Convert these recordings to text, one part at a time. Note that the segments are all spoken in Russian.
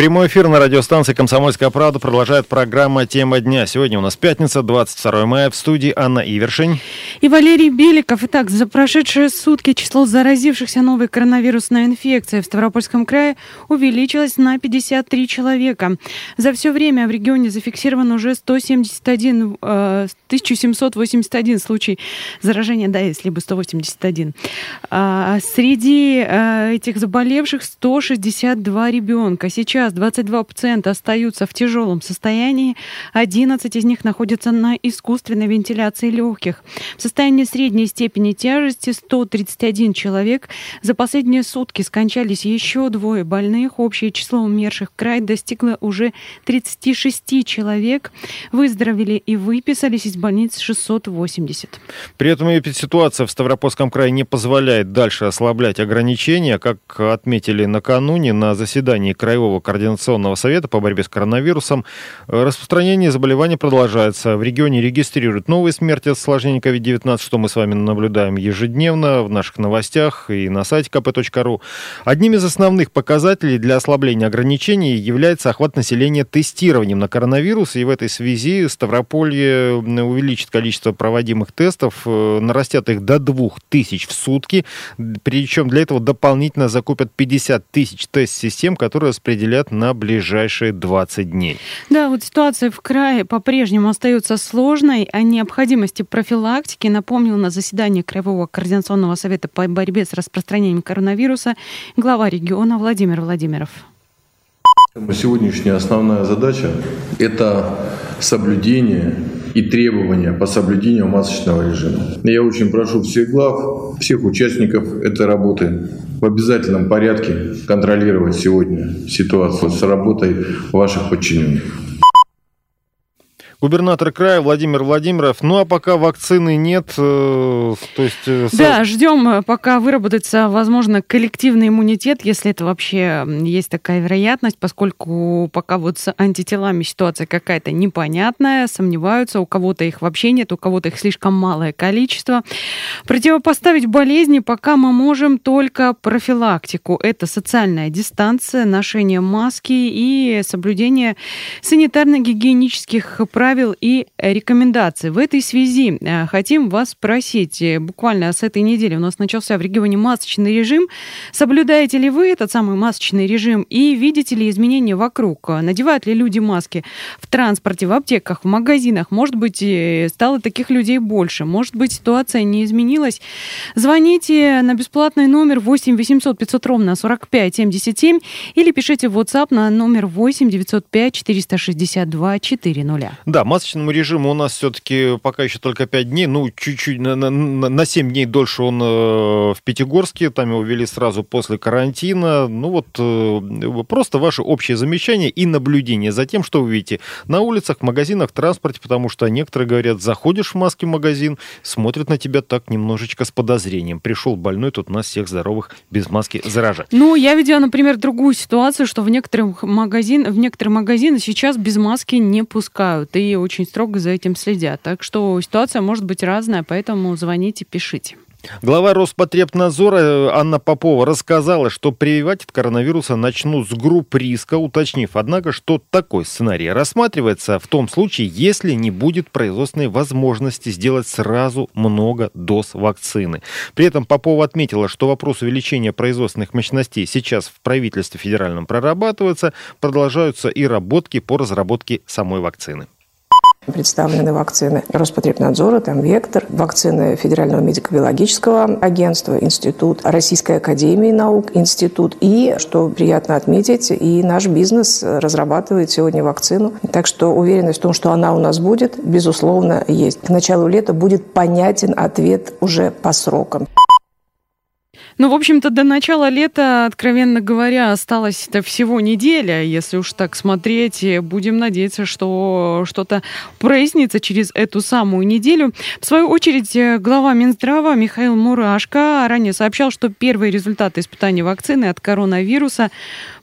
Прямой эфир на радиостанции «Комсомольская правда» продолжает программа «Тема дня». Сегодня у нас пятница, 22 мая. В студии Анна Ивершин. И Валерий Беликов. Итак, за прошедшие сутки число заразившихся новой коронавирусной инфекцией в Ставропольском крае увеличилось на 53 человека. За все время в регионе зафиксирован уже 171, э, 1781 случай заражения, да, если бы 181. А, среди э, этих заболевших 162 ребенка. Сейчас 22 пациента остаются в тяжелом состоянии, 11 из них находятся на искусственной вентиляции легких. В состоянии средней степени тяжести 131 человек. За последние сутки скончались еще двое больных. Общее число умерших в край достигло уже 36 человек. Выздоровели и выписались из больниц 680. При этом ситуация в Ставропольском крае не позволяет дальше ослаблять ограничения. Как отметили накануне на заседании Краевого координационного совета по борьбе с коронавирусом, распространение заболевания продолжается. В регионе регистрируют новые смерти от осложнений COVID-19, что мы с вами наблюдаем ежедневно в наших новостях и на сайте kp.ru. Одним из основных показателей для ослабления ограничений является охват населения тестированием на коронавирус. И в этой связи Ставрополье увеличит количество проводимых тестов, э, нарастят их до 2000 в сутки. Причем для этого дополнительно закупят 50 тысяч тест-систем, которые распределят на ближайшие 20 дней. Да, вот ситуация в крае по-прежнему остается сложной. О необходимости профилактики напомнил на заседании Краевого координационного совета по борьбе с распространением коронавируса глава региона Владимир Владимиров. Сегодняшняя основная задача – это соблюдение и требования по соблюдению масочного режима. Я очень прошу всех глав, всех участников этой работы в обязательном порядке контролировать сегодня ситуацию с работой ваших подчиненных губернатор края Владимир Владимиров. Ну а пока вакцины нет, э, то есть... Э, да, ждем, э, пока выработается, возможно, коллективный иммунитет, если это вообще есть такая вероятность, поскольку пока вот с антителами ситуация какая-то непонятная, сомневаются, у кого-то их вообще нет, у кого-то их слишком малое количество. Противопоставить болезни пока мы можем только профилактику. Это социальная дистанция, ношение маски и соблюдение санитарно-гигиенических правил правил и рекомендаций. В этой связи э, хотим вас спросить, э, буквально с этой недели у нас начался в регионе масочный режим. Соблюдаете ли вы этот самый масочный режим и видите ли изменения вокруг? Надевают ли люди маски в транспорте, в аптеках, в магазинах? Может быть, э, стало таких людей больше? Может быть, ситуация не изменилась? Звоните на бесплатный номер 8 800 500 ровно 45 77 или пишите в WhatsApp на номер 8 905 462 400. Да, да, масочному режиму у нас все-таки пока еще только 5 дней, ну, чуть-чуть, на, на, на 7 дней дольше он э, в Пятигорске, там его ввели сразу после карантина. Ну вот, э, просто ваши общие замечания и наблюдения за тем, что вы видите на улицах, в магазинах, в транспорте, потому что некоторые говорят, заходишь в маске в магазин, смотрят на тебя так немножечко с подозрением. Пришел больной, тут нас всех здоровых без маски заражать. Ну, я видела, например, другую ситуацию, что в некоторых, магазин, в некоторые магазины сейчас без маски не пускают. И очень строго за этим следят. Так что ситуация может быть разная, поэтому звоните, пишите. Глава Роспотребнадзора э, Анна Попова рассказала, что прививать от коронавируса начнут с групп риска, уточнив, однако, что такой сценарий рассматривается в том случае, если не будет производственной возможности сделать сразу много доз вакцины. При этом Попова отметила, что вопрос увеличения производственных мощностей сейчас в правительстве федеральном прорабатывается, продолжаются и работки по разработке самой вакцины. Представлены вакцины Роспотребнадзора, там «Вектор», вакцины Федерального медико-биологического агентства, Институт Российской Академии Наук, Институт. И, что приятно отметить, и наш бизнес разрабатывает сегодня вакцину. Так что уверенность в том, что она у нас будет, безусловно, есть. К началу лета будет понятен ответ уже по срокам. Ну, в общем-то, до начала лета, откровенно говоря, осталось это всего неделя. Если уж так смотреть, будем надеяться, что что-то прояснится через эту самую неделю. В свою очередь, глава Минздрава Михаил Мурашко ранее сообщал, что первые результаты испытаний вакцины от коронавируса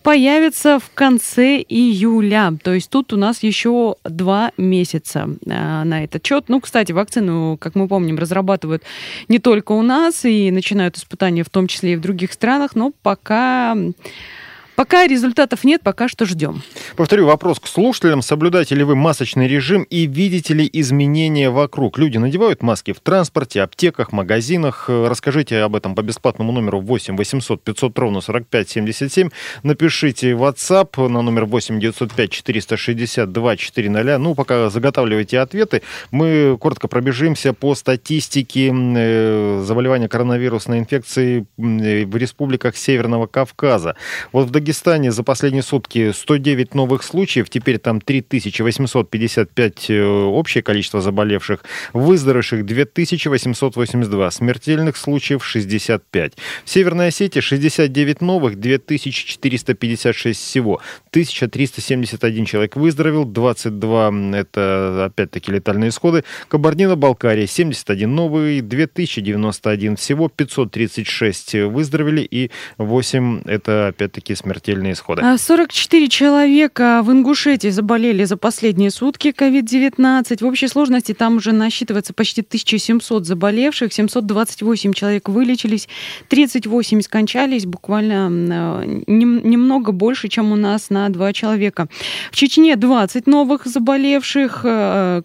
появится в конце июля. То есть тут у нас еще два месяца э, на этот счет. Ну, кстати, вакцину, как мы помним, разрабатывают не только у нас и начинают испытания в том числе и в других странах, но пока Пока результатов нет, пока что ждем. Повторю вопрос к слушателям. Соблюдаете ли вы масочный режим и видите ли изменения вокруг? Люди надевают маски в транспорте, аптеках, магазинах. Расскажите об этом по бесплатному номеру 8 800 500 ровно 45 77. Напишите WhatsApp на номер 8 905 462 400. Ну, пока заготавливайте ответы, мы коротко пробежимся по статистике э, заболевания коронавирусной инфекцией э, в республиках Северного Кавказа. Вот в Дагестане за последние сутки 109 новых случаев, теперь там 3855 э, общее количество заболевших, выздоровевших 2882, смертельных случаев 65. В Северной Осетии 69 новых, 2456 всего, 1371 человек выздоровел, 22 это опять-таки летальные исходы. Кабардино-Балкария 71 новый, 2091 всего, 536 выздоровели и 8 это опять-таки смертельные исходы. 44 а человека в Ингушетии заболели за последние сутки COVID-19. В общей сложности там уже насчитывается почти 1700 заболевших, 728 человек вылечились, 38 скончались, буквально э, немного больше, чем у нас на 2 человека. В Чечне 20 новых заболевших, э,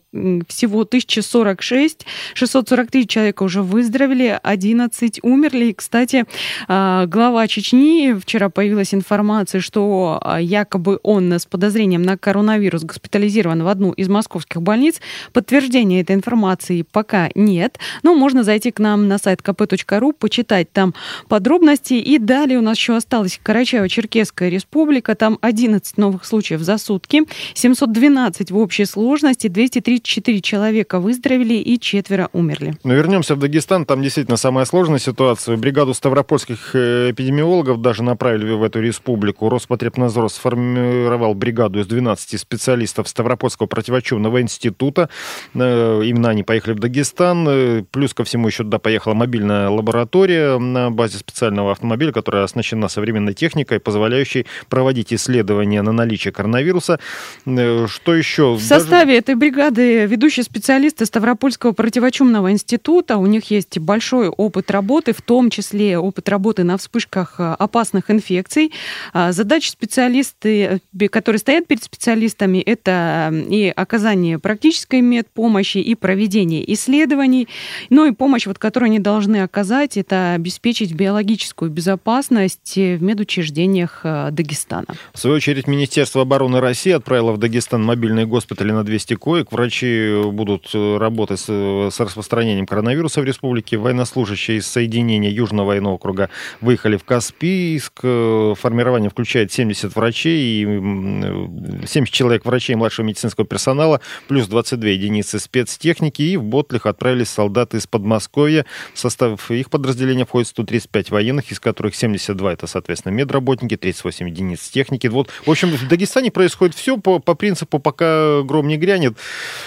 всего 1046, 643 человека уже выздоровели, 11 умерли. И, кстати, глава Чечни, вчера появилась информация, что якобы он с подозрением на коронавирус госпитализирован в одну из московских больниц. Подтверждения этой информации пока нет, но можно зайти к нам на сайт kp.ru, почитать там подробности. И далее у нас еще осталась Карачаево-Черкесская республика, там 11 новых случаев за сутки, 712 в общей сложности, 234 человека выздоровели и четверо умерли. Но вернемся в Дагестан, там действительно самая сложная ситуация. Бригаду ставропольских э, эпидемиологов даже направили в эту республику. Роспотребнадзор сформировал бригаду из 12 специалистов Ставропольского противочумного института. Э, именно они поехали в Дагестан. Э, плюс ко всему еще туда поехала мобильная лаборатория на базе специального автомобиля, которая оснащена современной техникой, позволяющей проводить исследования на наличие коронавируса. Э, что еще? В составе этой бригады ведущие специалисты Ставропольского противочумного института. У них есть большой опыт работы, в том числе опыт работы на вспышках опасных инфекций. А, задача специалисты, которые стоят перед специалистами, это и оказание практической медпомощи, и проведение исследований. Ну и помощь, вот, которую они должны оказать, это обеспечить биологическую безопасность в медучреждениях э, Дагестана. В свою очередь, Министерство обороны России отправило в Дагестан мобильные госпитали на 200 коек. Врачи будут э, работать с, с распространением коронавируса в республике. Военнослужащие из соединения Южного военного округа выехали в Каспийск. Э, формирование включает 70 врачей и 70 человек врачей младшего медицинского персонала, плюс 22 единицы спецтехники. И в Ботлих отправились солдаты из Подмосковья. В состав их подразделения входит 135 военных, из которых 72 это, соответственно, медработники, 38 единиц техники. Вот, в общем, в Дагестане происходит все по, по принципу, пока гром не грянет.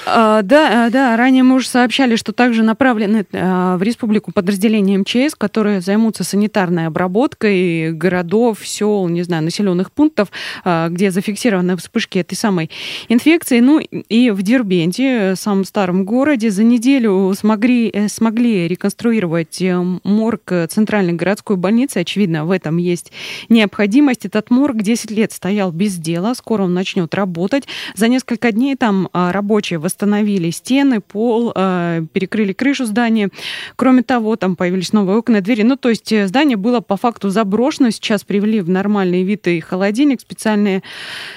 А, да, да, ранее мы уже сообщали, что также направлены а, в республику подразделения МЧС, которые займутся санитарной обработкой городов, сел, не знаю, населенных пунктов, а, где зафиксированы вспышки этой самой инфекции. Ну и в Дербенте, самом старом городе, за неделю смогли, э, смогли реконструировать э, морг Центральной городской больницы. Очевидно, в этом есть необходимость. Этот морг 10 лет стоял без дела. Скоро он начнет работать. За несколько дней там а, рабочие восстановили стены, пол, а, перекрыли крышу здания. Кроме того, там появились новые окна, двери. Ну, то есть э, здание было по факту заброшено. Сейчас привели в нормальный вид и холодильник, специальные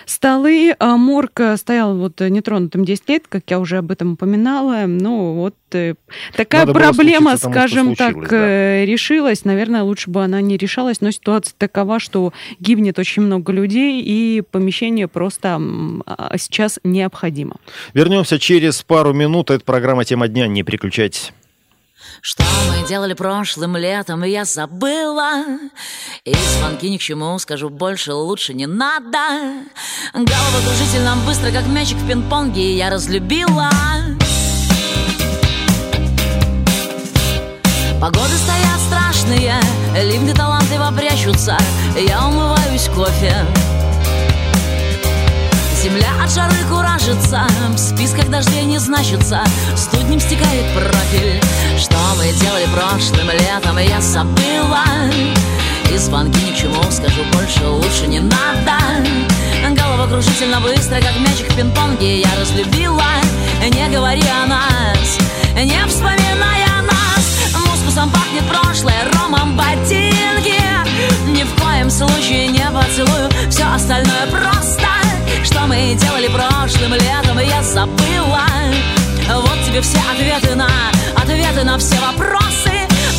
столы. А морг стоял вот нетронутым 10 лет, как я уже об этом упоминала. Ну, вот э, такая Надо проблема, скажем так, да. Э, решилась. Наверное, лучше бы она не решалась, но ситуация такова, что гибнет очень много людей, и помещение просто а, сейчас необходимо. Вернемся через пару минут. Это программа «Тема дня». Не переключайтесь. Что мы делали прошлым летом, я забыла. И звонки ни к чему, скажу больше, лучше не надо. Головокружительно быстро, как мячик в пинг-понге Я разлюбила. Погоды стоят страшные, ливни талантливо прячутся Я умываюсь кофе Земля от жары куражится, в списках дождей не значится. Студнем стекает профиль, что мы делали прошлым летом, я забыла. И звонки ни к чему, скажу больше, лучше не надо. Головокружительно быстро, как мячик в пинг-понге Я разлюбила, не говори о нас Не вспоминай о нас. Мускусом пахнет прошлое, ромом ботинки. Ни в коем случае не поцелую Все остальное просто Что мы делали прошлым летом, я забыла. Вот тебе все ответы на, ответы на все вопросы.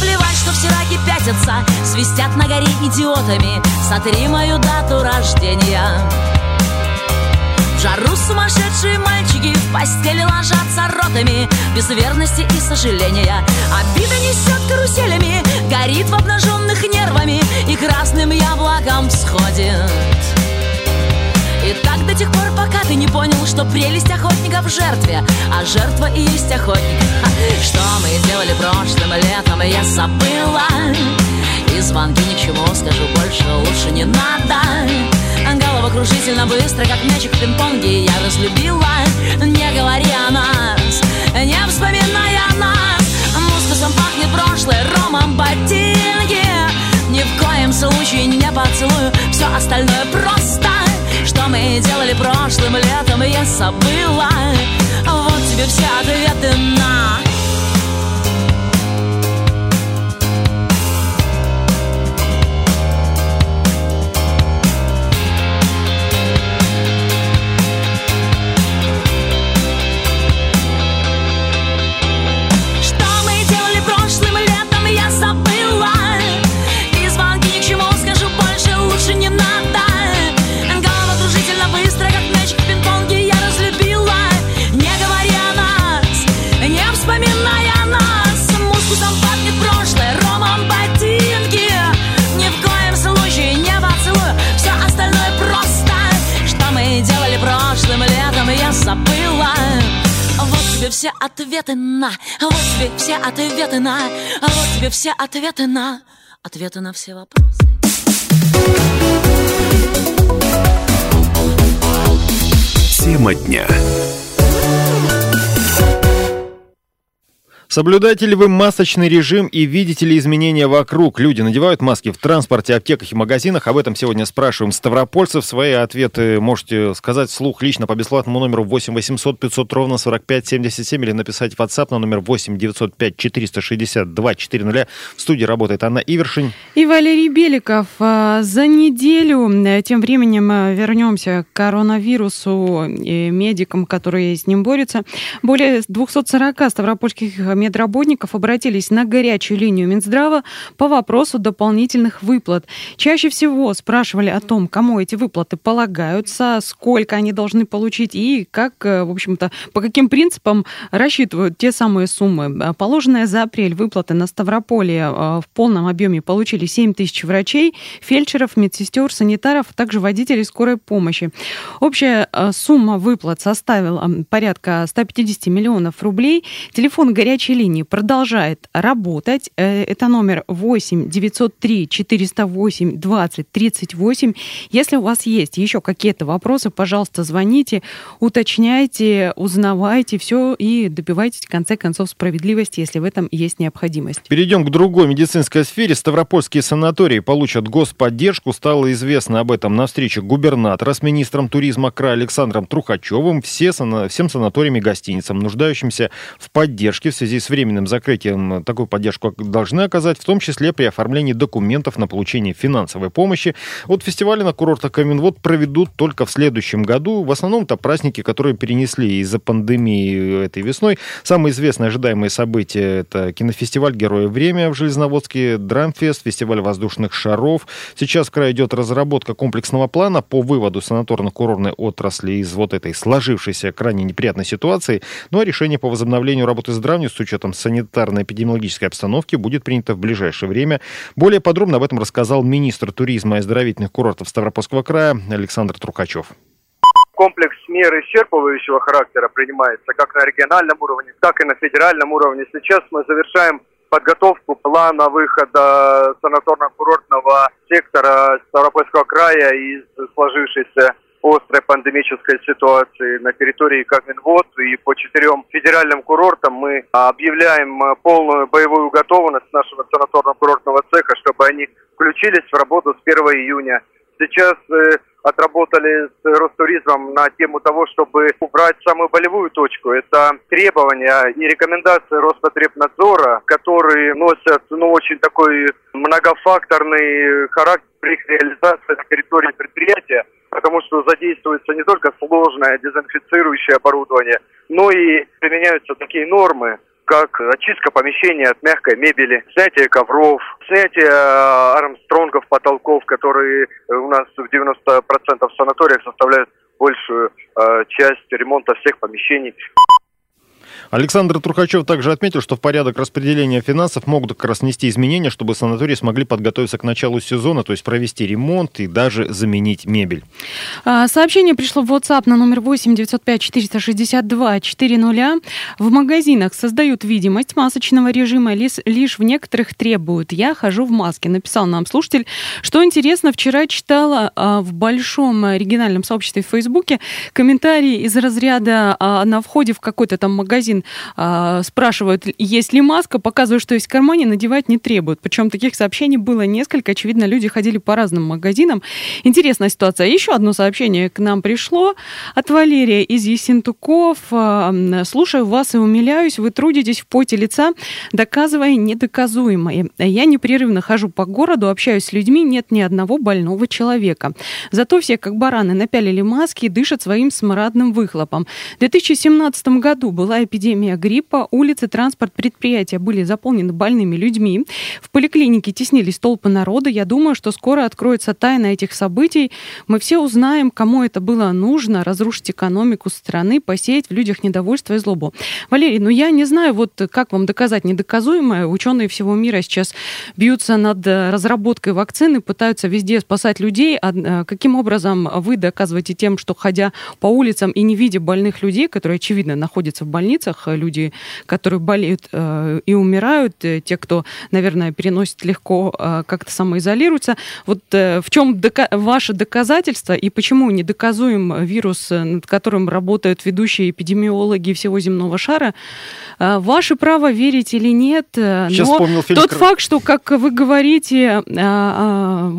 Плевать, что все раки пятятся Свистят на горе идиотами. Сотри мою дату рождения. В жару сумасшедшие мальчики в постели ложатся ротами. Без верности и сожаления. Обида несет каруселями Горит в обнаженных нервами И красным яблоком всходит ты не понял, что прелесть охотника в жертве, а жертва и есть охотник. Что мы делали прошлым летом, я забыла. И звонки ни к чему, скажу больше, лучше не надо. Головокружительно быстро, как мячик в пинг-понге, я разлюбила. Не говори о нас, не вспоминай о нас. Мускусом пахнет прошлое, ромом ботинки. Ни в коем случае не поцелую, все остальное просто что мы делали прошлым летом, я забыла. Вот тебе все ответы на все ответы на, вот тебе все ответы на, вот тебе все ответы на, ответы на все вопросы. Тема дня. Соблюдаете ли вы масочный режим и видите ли изменения вокруг? Люди надевают маски в транспорте, аптеках и магазинах. Об этом сегодня спрашиваем ставропольцев. Свои ответы можете сказать вслух лично по бесплатному номеру 8 800 500 ровно 45 77 или написать в WhatsApp на номер 8 905 462 400. В студии работает Анна Ивершин. И Валерий Беликов. А, за неделю, э, тем временем э, вернемся к коронавирусу и медикам, которые с ним борются. Более 240 ставропольских медработников обратились на горячую линию Минздрава по вопросу дополнительных выплат. Чаще всего спрашивали о том, кому эти выплаты полагаются, сколько они должны получить и как, э, в общем-то, по каким принципам рассчитывают те самые суммы. Положенные за апрель выплаты на Ставрополье э, в полном объеме получили 7 тысяч врачей, фельдшеров, медсестер, санитаров, а также водителей скорой помощи. Общая э, сумма выплат составила порядка 150 миллионов рублей. Телефон горячей горячей линии продолжает работать. Э, это номер 8 903 408 20 38. Если у вас есть еще какие-то вопросы, пожалуйста, звоните, уточняйте, узнавайте все и добивайтесь, в конце концов, справедливости, если в этом есть необходимость. Перейдем к другой медицинской сфере. Ставропольские санатории получат господдержку. Стало известно об этом на встрече губернатора с министром туризма края Александром Трухачевым. Все, всем санаториям и гостиницам, нуждающимся в поддержке в связи с временным закрытием такую поддержку должны оказать, в том числе при оформлении документов на получение финансовой помощи. Вот фестивали на курортах Каменвод проведут только в следующем году. В основном это праздники, которые перенесли из-за пандемии этой весной. Самые известные ожидаемые события — это кинофестиваль «Герои время» в Железноводске, Драмфест, фестиваль воздушных шаров. Сейчас в крае идет разработка комплексного плана по выводу санаторно-курортной отрасли из вот этой сложившейся крайне неприятной ситуации. Ну а решение по возобновлению работы здравниц с учетом санитарно-эпидемиологической обстановки будет принято в ближайшее время. Более подробно об этом рассказал министр туризма и оздоровительных курортов Ставропольского края Александр Трухачев комплекс мер исчерпывающего характера принимается как на региональном уровне, так и на федеральном уровне. Сейчас мы завершаем подготовку плана выхода санаторно-курортного сектора Ставропольского края из сложившейся острой пандемической ситуации на территории Каменвод и по четырем федеральным курортам мы объявляем э, полную боевую готовность нашего санаторно-курортного цеха, чтобы они включились в работу с 1 июня. Сейчас э, отработали с Ростуризмом на тему того, чтобы убрать самую болевую точку. Это требования и рекомендации Роспотребнадзора, которые носят ну, очень такой многофакторный характер при реализации на территории предприятия, потому что задействуется не только сложное дезинфицирующее оборудование, но и применяются такие нормы, как очистка помещения от мягкой мебели, снятие ковров, снятие э, армстронгов, потолков, которые у нас в 90% санаториях составляют большую э, часть ремонта всех помещений. Александр Трухачев также отметил, что в порядок распределения финансов могут как раз внести изменения, чтобы санатории смогли подготовиться к началу сезона, то есть провести ремонт и даже заменить мебель. А, сообщение пришло в WhatsApp на номер 8 905 462 400. В магазинах создают видимость масочного режима, лишь в некоторых требуют. Я хожу в маске, написал нам слушатель. Что интересно, вчера читала а, в большом оригинальном сообществе в Фейсбуке комментарии из разряда а, на входе в какой-то там магазин а, спрашивают, есть ли маска, показывают, что есть в кармане, надевать не требуют. Причем таких сообщений было несколько. Очевидно, люди ходили по разным магазинам. Интересная ситуация. Еще одно сообщение к нам пришло от Валерия из Есентуков. А, Слушаю вас и умиляюсь. Вы трудитесь в поте лица, доказывая недоказуемое. Я непрерывно хожу по городу, общаюсь с людьми, нет ни одного больного человека. Зато все, как бараны, напялили маски и дышат своим смрадным выхлопом. В 2017 году была эпидемия эпидемия гриппа, улицы, транспорт, предприятия были заполнены больными людьми. В поликлинике теснились толпы народа. Я думаю, что скоро откроется тайна этих событий. Мы все узнаем, кому это было нужно, разрушить экономику страны, посеять в людях недовольство и злобу. Валерий, ну я не знаю, вот как вам доказать недоказуемое. Ученые всего мира сейчас бьются над разработкой вакцины, пытаются везде спасать людей. А э, каким образом вы доказываете тем, что ходя по улицам и не видя больных людей, которые, очевидно, находятся в больницах, больницах, э, люди, которые болеют э, и умирают, э, те, кто, наверное, переносит легко, как-то самоизолируются. Вот в чем дока- ваше доказательство и почему недоказуем вирус, над которым работают ведущие эпидемиологи всего земного шара? Ваше право верить или нет, Сейчас но фильм... тот факт, что, как вы говорите,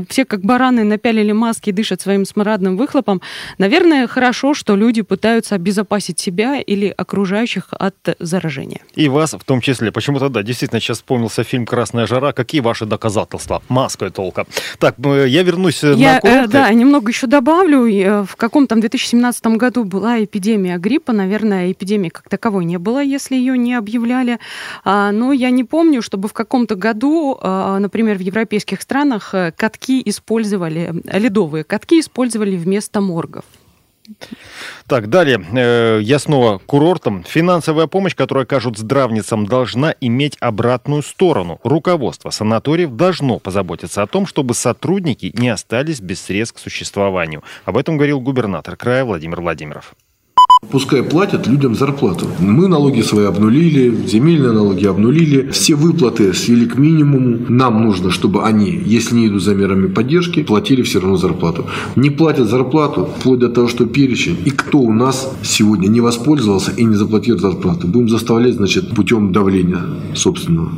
все как бараны напялили маски и дышат своим смрадным выхлопом, наверное, хорошо, что люди пытаются обезопасить себя или окружающих от заражения. И вас в том числе. Почему-то, да, действительно, сейчас вспомнился фильм «Красная жара». Какие ваши доказательства? Маска толка. Так, я вернусь э, я, на курорты. Э, да, немного еще добавлю. Э, в каком-то 2017 году была эпидемия гриппа. Наверное, эпидемии как таковой не было, если ее не объявляли. А, но я не помню, чтобы в каком-то году, а, например, в европейских странах катки использовали, ледовые катки использовали вместо моргов. Так, далее. Э, я снова курортом. Финансовая помощь, которую окажут здравницам, должна иметь обратную сторону. Руководство санаториев должно позаботиться о том, чтобы сотрудники не остались без средств к существованию. Об этом говорил губернатор края Владимир Владимиров. Пускай платят людям зарплату. Мы налоги свои обнулили, земельные налоги обнулили, все выплаты свели к минимуму. Нам нужно, чтобы они, если не идут за мерами поддержки, платили все равно зарплату. Не платят зарплату, вплоть до того, что перечень. И кто у нас сегодня не воспользовался и не заплатил зарплату, будем заставлять, значит, путем давления собственного.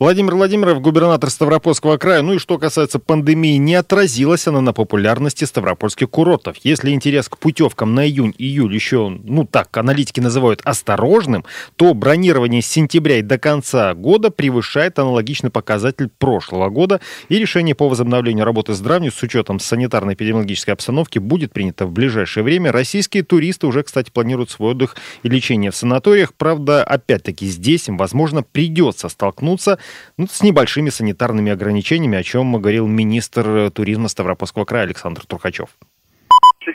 Владимир Владимиров, губернатор Ставропольского края. Ну и что касается пандемии, не отразилась она на популярности ставропольских курортов. Если интерес к путевкам на июнь-июль еще, ну так, аналитики называют осторожным, то бронирование с сентября и до конца года превышает аналогичный показатель прошлого года, и решение по возобновлению работы здравниц с учетом санитарно-эпидемиологической обстановки будет принято в ближайшее время. Российские туристы уже, кстати, планируют свой отдых и лечение в санаториях. Правда, опять-таки здесь им, возможно, придется столкнуться ну, с небольшими санитарными ограничениями, о чем говорил министр туризма Ставропольского края Александр Трухачев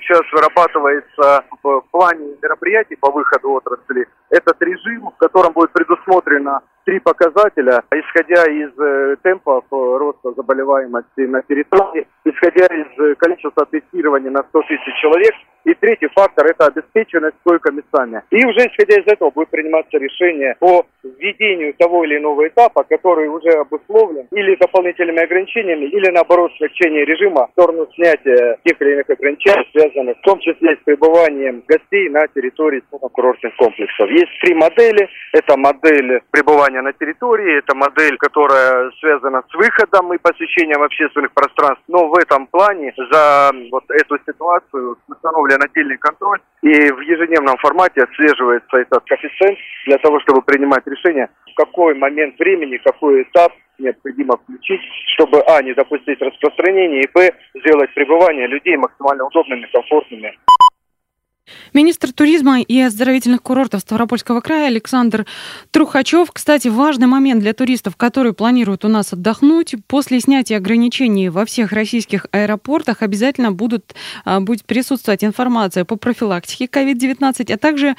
сейчас вырабатывается в плане мероприятий по выходу отрасли этот режим, в котором будет предусмотрено три показателя, исходя из э, темпов роста заболеваемости на территории, исходя из количества тестирования на 100 тысяч человек И третий фактор – это обеспеченность койками сами. И уже исходя из этого будет приниматься решение по введению того или иного этапа, который уже обусловлен или дополнительными ограничениями, или наоборот смягчение режима в сторону снятия тех или иных ограничений, связанных в том числе с пребыванием гостей на территории курортных комплексов. Есть три модели. Это модель пребывания на территории, это модель, которая связана с выходом и посещением общественных пространств. Но в этом плане за вот эту ситуацию установлен отдельный контроль, и в ежедневном формате отслеживается этот коэффициент для того, чтобы принимать решение, в какой момент времени, какой этап необходимо включить, чтобы, а, не допустить распространения, и, б, сделать пребывание людей максимально удобными, комфортными. Министр туризма и оздоровительных курортов Ставропольского края Александр Трухачев. Кстати, важный момент для туристов, которые планируют у нас отдохнуть. После снятия ограничений во всех российских аэропортах обязательно будут, а, будет присутствовать информация по профилактике COVID-19, а также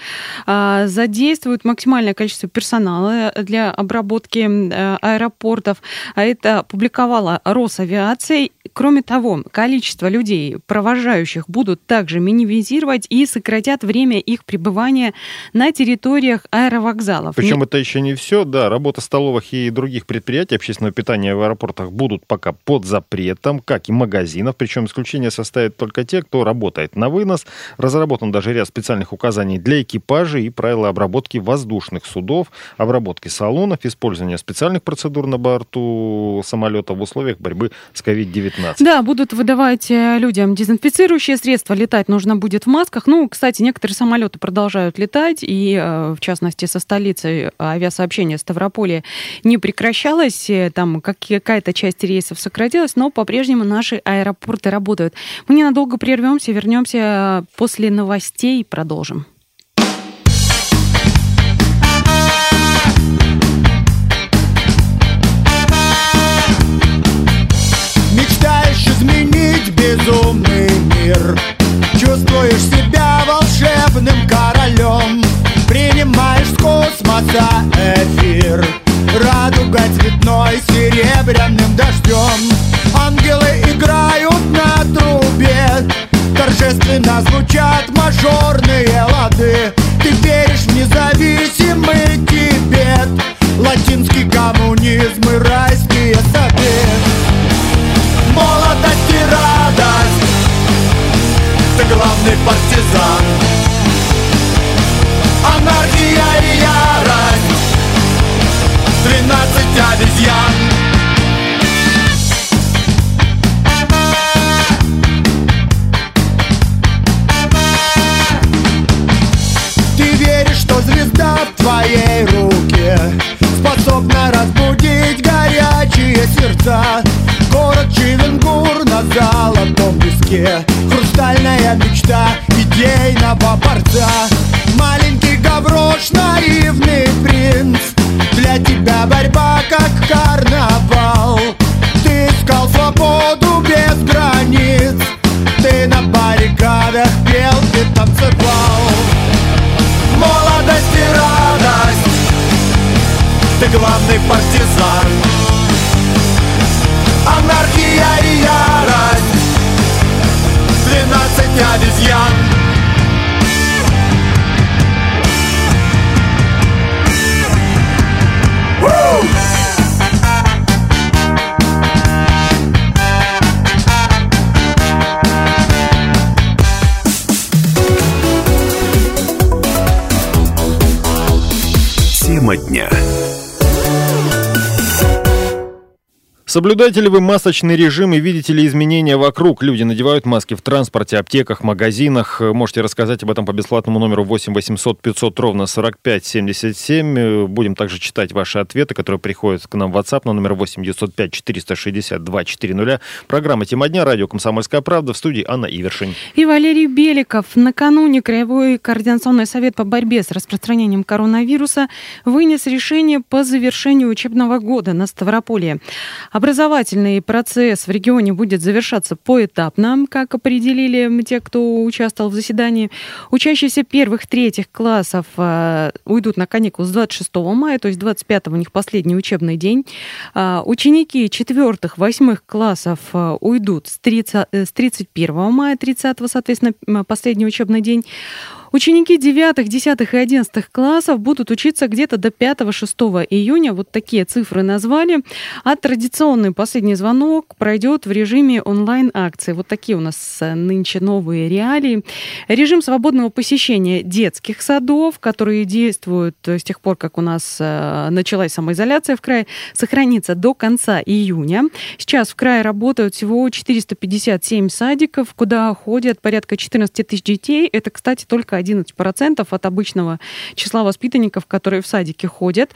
а, задействуют максимальное количество персонала для обработки а, аэропортов. А это публиковала Росавиация. Кроме того, количество людей, провожающих, будут также минимизировать и сократят время их пребывания на территориях аэровокзалов. Причем это еще не все. Да, работа столовых и других предприятий общественного питания в аэропортах будут пока под запретом, как и магазинов. Причем исключение составят только те, кто работает на вынос. Разработан даже ряд специальных указаний для экипажей и правила обработки воздушных судов, обработки салонов, использования специальных процедур на борту самолета в условиях борьбы с COVID-19. Да, будут выдавать э, людям дезинфицирующие средства. Летать нужно будет в масках. Ну, кстати, некоторые самолеты продолжают летать, и, э, в частности, со столицей авиасообщение Ставрополья не прекращалось, э, там какая-то часть рейсов сократилась, но по-прежнему наши аэропорты работают. Мы ненадолго прервемся, вернемся после новостей и продолжим. Соблюдаете ли вы масочный режим и видите ли изменения вокруг? Люди надевают маски в транспорте, аптеках, магазинах. Можете рассказать об этом по бесплатному номеру 8 800 500 ровно 45 77. Будем также читать ваши ответы, которые приходят к нам в WhatsApp на номер 8 905 462 400. Программа «Тема дня», радио «Комсомольская правда» в студии Анна Ивершин. И Валерий Беликов. Накануне Краевой координационный совет по борьбе с распространением коронавируса вынес решение по завершению учебного года на Ставрополье. Образовательный процесс в регионе будет завершаться поэтапно, как определили те, кто участвовал в заседании. Учащиеся первых-третьих классов э, уйдут на каникулы с 26 мая, то есть 25 у них последний учебный день. Э, ученики четвертых-восьмых классов э, уйдут с, 30, с 31 мая, 30 соответственно, последний учебный день. Ученики 9, 10 и 11 классов будут учиться где-то до 5-6 июня. Вот такие цифры назвали. А традиционный последний звонок пройдет в режиме онлайн-акции. Вот такие у нас э, нынче новые реалии. Режим свободного посещения детских садов, которые действуют с тех пор, как у нас э, началась самоизоляция в крае, сохранится до конца июня. Сейчас в крае работают всего 457 садиков, куда ходят порядка 14 тысяч детей. Это, кстати, только 11% от обычного числа воспитанников, которые в садике ходят.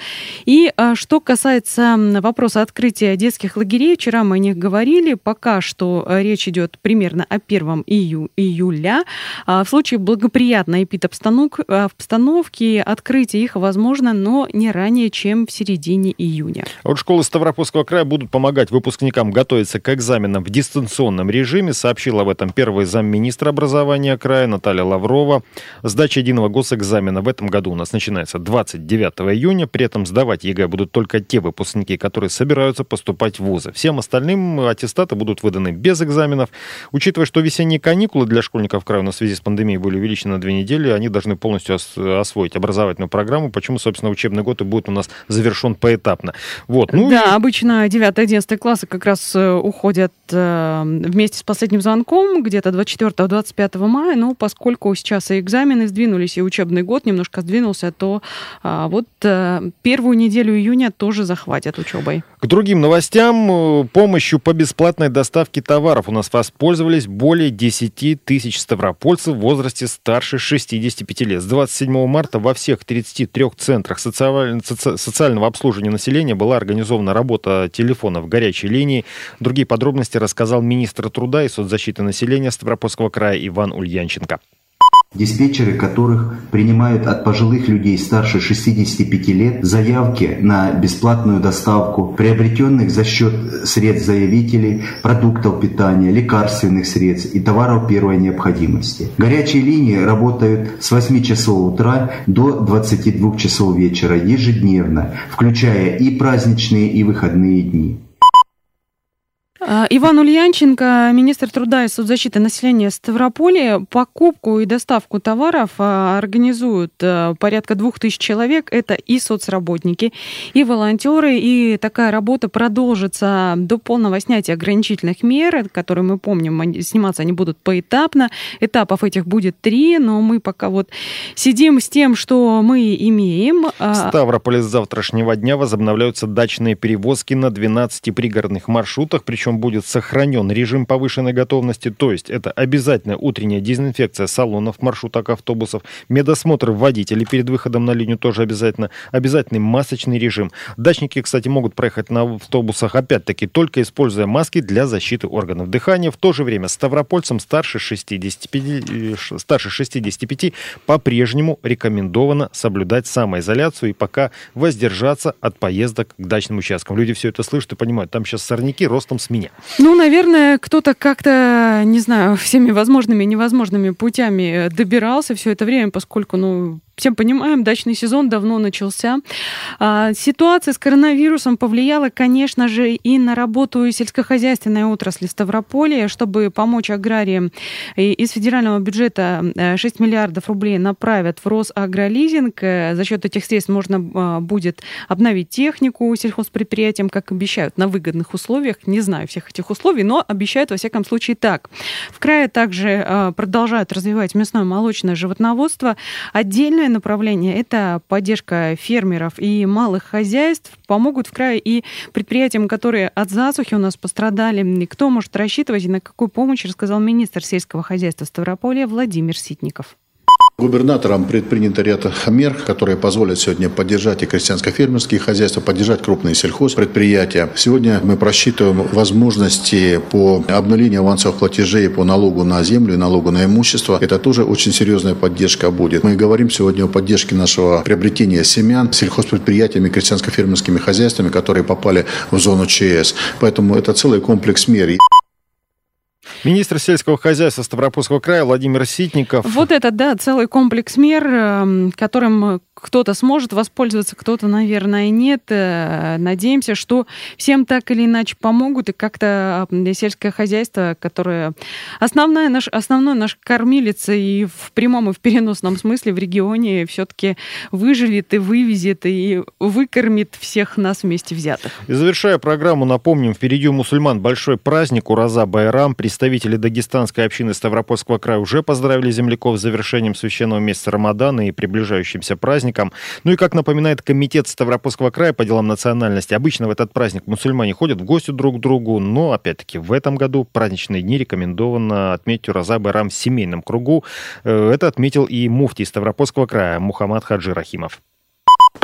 И а, что касается вопроса открытия детских лагерей, вчера мы о них говорили, пока что э, речь идет примерно о 1 ию, июля. А в случае благоприятной эпидобстановки открытие их возможно, но не ранее, чем в середине июня. А вот школы Ставропольского края будут помогать выпускникам готовиться к экзаменам в дистанционном режиме, сообщила об этом первый замминистра образования края Наталья Лаврова. Сдача единого госэкзамена в этом году у нас начинается 29 июня. При этом сдавать ЕГЭ будут только те выпускники, которые собираются поступать в вузы. Всем остальным аттестаты будут выданы без экзаменов. Учитывая, что весенние каникулы для школьников края в связи с пандемией были увеличены на две недели, они должны полностью освоить образовательную программу. Почему, собственно, учебный год и будет у нас завершен поэтапно. Вот. Ну да, и... обычно 9-11 классы как раз э, уходят э, вместе с последним звонком где-то 24-25 мая, но поскольку сейчас и экзамен экзамены сдвинулись, и учебный год немножко сдвинулся, то а, вот а, первую неделю июня тоже захватят учебой. К другим новостям. Э, помощью по бесплатной доставке товаров у нас воспользовались более 10 тысяч ставропольцев в возрасте старше 65 лет. С 27 марта во всех 33 центрах социального обслуживания населения была организована работа телефонов горячей линии. Другие подробности рассказал министр труда и соцзащиты населения Ставропольского края Иван Ульянченко диспетчеры которых принимают от пожилых людей старше 65 лет заявки на бесплатную доставку приобретенных за счет средств заявителей продуктов питания, лекарственных средств и товаров первой необходимости. Горячие линии работают с 8 часов утра до 22 часов вечера ежедневно, включая и праздничные, и выходные дни. А, Иван Ульянченко, министр труда и соцзащиты населения Ставрополя, покупку и доставку товаров а, организуют а, порядка двух тысяч человек. Это и соцработники, и волонтеры. И такая работа продолжится до полного снятия ограничительных мер, которые мы помним, сниматься они будут поэтапно. Этапов этих будет три, но мы пока вот сидим с тем, что мы имеем. В Ставрополе с завтрашнего дня возобновляются дачные перевозки на 12 пригородных маршрутах, причем котором будет сохранен режим повышенной готовности, то есть это обязательная утренняя дезинфекция салонов, маршруток, автобусов, медосмотр водителей перед выходом на линию тоже обязательно, обязательный масочный режим. Дачники, кстати, могут проехать на автобусах, опять-таки, только используя маски для защиты органов дыхания. В то же время ставропольцам старше 65, э, старше 65 по-прежнему рекомендовано соблюдать самоизоляцию и пока воздержаться от поездок к дачным участкам. Люди все это слышат и понимают, там сейчас сорняки ростом с меня? Ну, наверное, кто-то как-то, не знаю, всеми возможными и невозможными путями добирался все это время, поскольку, ну, всем понимаем, дачный сезон давно начался. А, ситуация с коронавирусом повлияла, конечно же, и на работу сельскохозяйственной отрасли Ставрополья. Чтобы помочь аграриям, из федерального бюджета 6 э, миллиардов рублей направят в Росагролизинг. Э, за счет этих средств можно а, будет обновить технику сельхозпредприятиям, как обещают, на выгодных условиях. Не знаю всех этих условий, но обещают, во всяком случае, так. В крае также продолжают развивать мясное молочное животноводство. Отдельно Основное направление – это поддержка фермеров и малых хозяйств. Помогут в крае и предприятиям, которые от засухи у нас пострадали. Кто может рассчитывать и на какую помощь, рассказал министр сельского хозяйства Ставрополья Владимир Ситников. Губернатором предпринято ряд мер, которые позволят сегодня поддержать и крестьянско-фермерские хозяйства, поддержать крупные сельхозпредприятия. Сегодня мы просчитываем возможности по обнулению авансовых платежей по налогу на землю и налогу на имущество. Это тоже очень серьезная поддержка будет. Мы говорим сегодня о поддержке нашего приобретения семян сельхозпредприятиями, крестьянско-фермерскими хозяйствами, которые попали в зону ЧС. Поэтому это целый комплекс мер. Министр сельского хозяйства Ставропольского края Владимир Ситников. Вот это, да, целый комплекс мер, эм, которым кто-то сможет воспользоваться, кто-то, наверное, нет. Э, надеемся, что всем так или иначе помогут, и как-то сельское хозяйство, которое основная наш, основной наш кормилица и в прямом и в переносном смысле в регионе все-таки выживет и вывезет, и выкормит всех нас вместе взятых. И завершая программу, напомним, впереди у мусульман большой праздник Ураза Байрам. Представители дагестанской общины Ставропольского края уже поздравили земляков с завершением священного месяца Рамадана и приближающимся праздником праздником. Ну и, как напоминает Комитет Ставропольского края по делам национальности, обычно в этот праздник мусульмане ходят в гости друг к другу, но, опять-таки, в этом году праздничные дни рекомендовано отметить Ураза Байрам в семейном кругу. Э, это отметил и муфтий Ставропольского края Мухаммад Хаджи Рахимов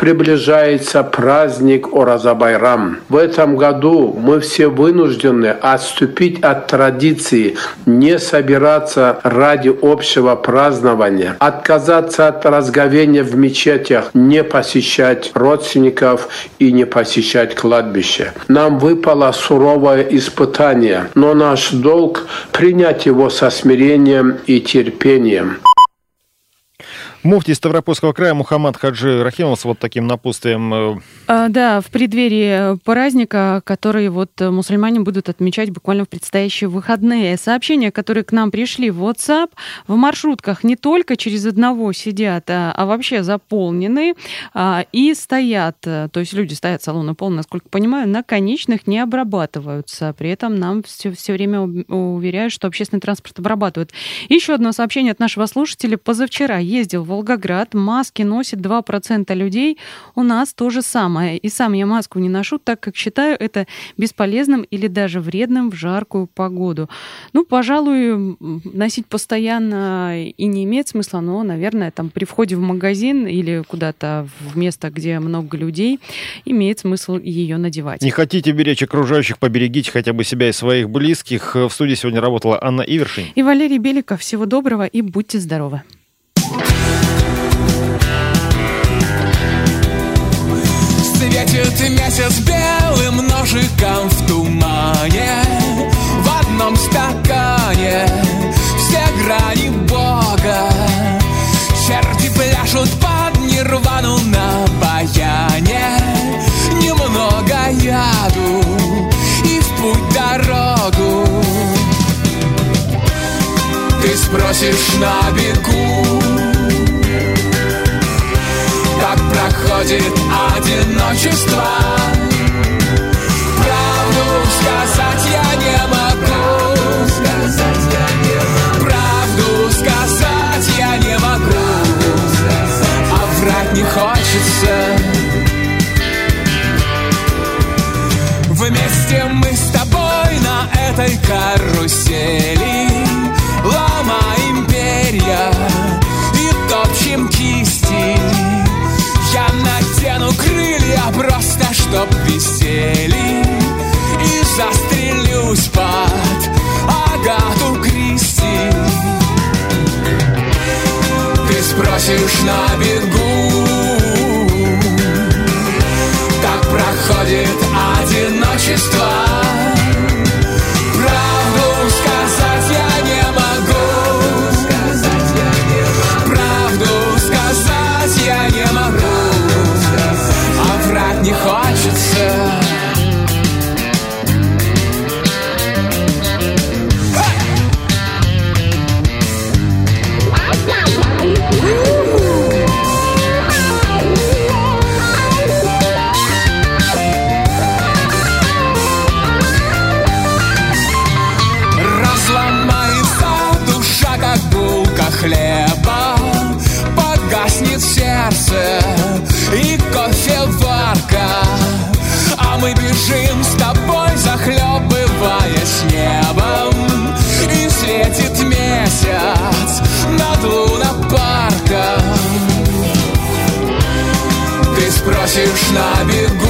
приближается праздник Ораза-Байрам. В этом году мы все вынуждены отступить от традиции не собираться ради общего празднования, отказаться от разговения в мечетях, не посещать родственников и не посещать кладбище. Нам выпало суровое испытание, но наш долг принять его со смирением и терпением. Муфтий Ставропольского края Мухаммад Хаджи Рахимов с вот таким напутствием. Э, а, да, в преддверии праздника, который вот мусульмане будут отмечать буквально в предстоящие выходные. Сообщения, которые к нам пришли в WhatsApp, в маршрутках не только через одного сидят, а, а вообще заполнены а, и стоят. То есть люди стоят, салоны полны, насколько понимаю, на конечных не обрабатываются. При этом нам все, все время уверяют, что общественный транспорт обрабатывают. Еще одно сообщение от нашего слушателя. Позавчера ездил Волгоград. Маски носит 2% людей. У нас то же самое. И сам я маску не ношу, так как считаю это бесполезным или даже вредным в жаркую погоду. Ну, пожалуй, носить постоянно и не имеет смысла, но, наверное, там при входе в магазин или куда-то в место, где много людей, имеет смысл ее надевать. Не хотите беречь окружающих, поберегите хотя бы себя и своих близких. В студии сегодня работала Анна Ивершин. И Валерий Беликов. Всего доброго и будьте здоровы. Светит месяц белым ножиком в тумане В одном стакане. Все грани Бога. Черти пляшут под нирвану на баяне. Немного яду и в путь дорогу. Ты спросишь на бегу проходит одиночество. Правду сказать я не могу. Правду сказать я не могу. А врать не хочется. Вместе мы с тобой на этой карусели Ломаем перья и топчем кисти я надену крылья просто, чтоб висели. И застрелюсь под Агату Кристи. Ты спросишь на бегу бросишь на бегу